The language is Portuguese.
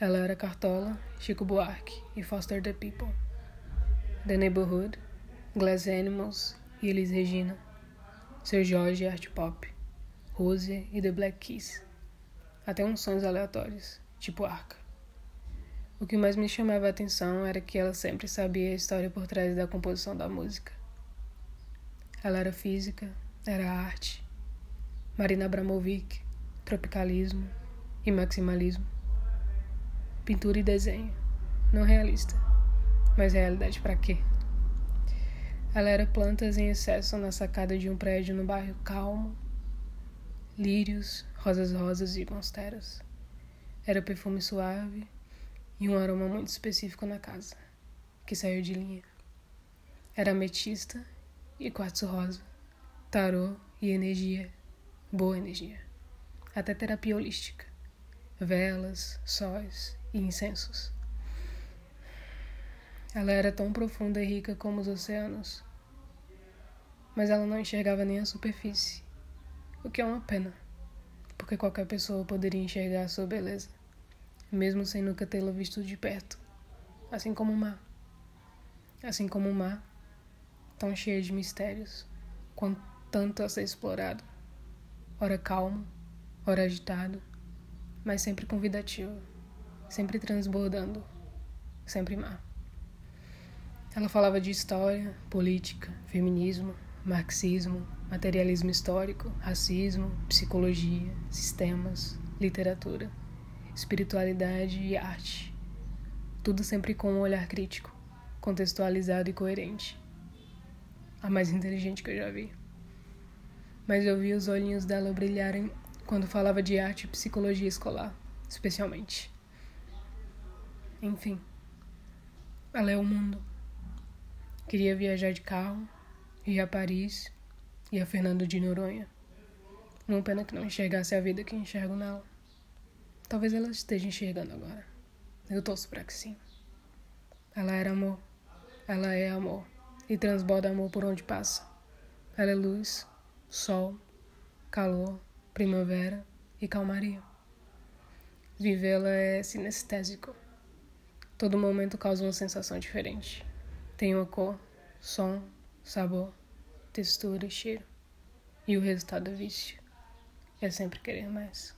Ela era Cartola, Chico Buarque e Foster the People. The Neighborhood, Glass Animals e Elis Regina. Seu Jorge Art Pop, Rose e The Black Keys. Até uns sons aleatórios, tipo Arca. O que mais me chamava a atenção era que ela sempre sabia a história por trás da composição da música. Ela era física, era arte. Marina Abramovic, tropicalismo e maximalismo. Pintura e desenho, não realista, mas realidade para quê? Ela era plantas em excesso na sacada de um prédio no bairro Calmo, lírios, rosas rosas e monsteras. Era perfume suave e um aroma muito específico na casa, que saiu de linha. Era ametista e quartzo rosa, tarô e energia, boa energia, até terapia holística, velas, sóis e incensos. Ela era tão profunda e rica como os oceanos, mas ela não enxergava nem a superfície, o que é uma pena, porque qualquer pessoa poderia enxergar a sua beleza, mesmo sem nunca tê-la visto de perto, assim como o mar. Assim como o mar, tão cheio de mistérios, quanto tanto a ser explorado, ora calmo, ora agitado, mas sempre convidativo, sempre transbordando, sempre mar. Ela falava de história, política, feminismo, marxismo, materialismo histórico, racismo, psicologia, sistemas, literatura, espiritualidade e arte. Tudo sempre com um olhar crítico, contextualizado e coerente a mais inteligente que eu já vi. Mas eu vi os olhinhos dela brilharem quando falava de arte e psicologia escolar, especialmente. Enfim, ela é o mundo. Queria viajar de carro, ir a Paris e a Fernando de Noronha. Uma pena que não enxergasse a vida que enxergo nela. Talvez ela esteja enxergando agora. Eu torço para que sim. Ela era amor. Ela é amor e transborda amor por onde passa. Ela é luz, sol, calor, primavera e calmaria. Vivê-la é sinestésico. Todo momento causa uma sensação diferente. Tem uma cor, som, sabor, textura cheiro. E o resultado é vício. É sempre querer mais.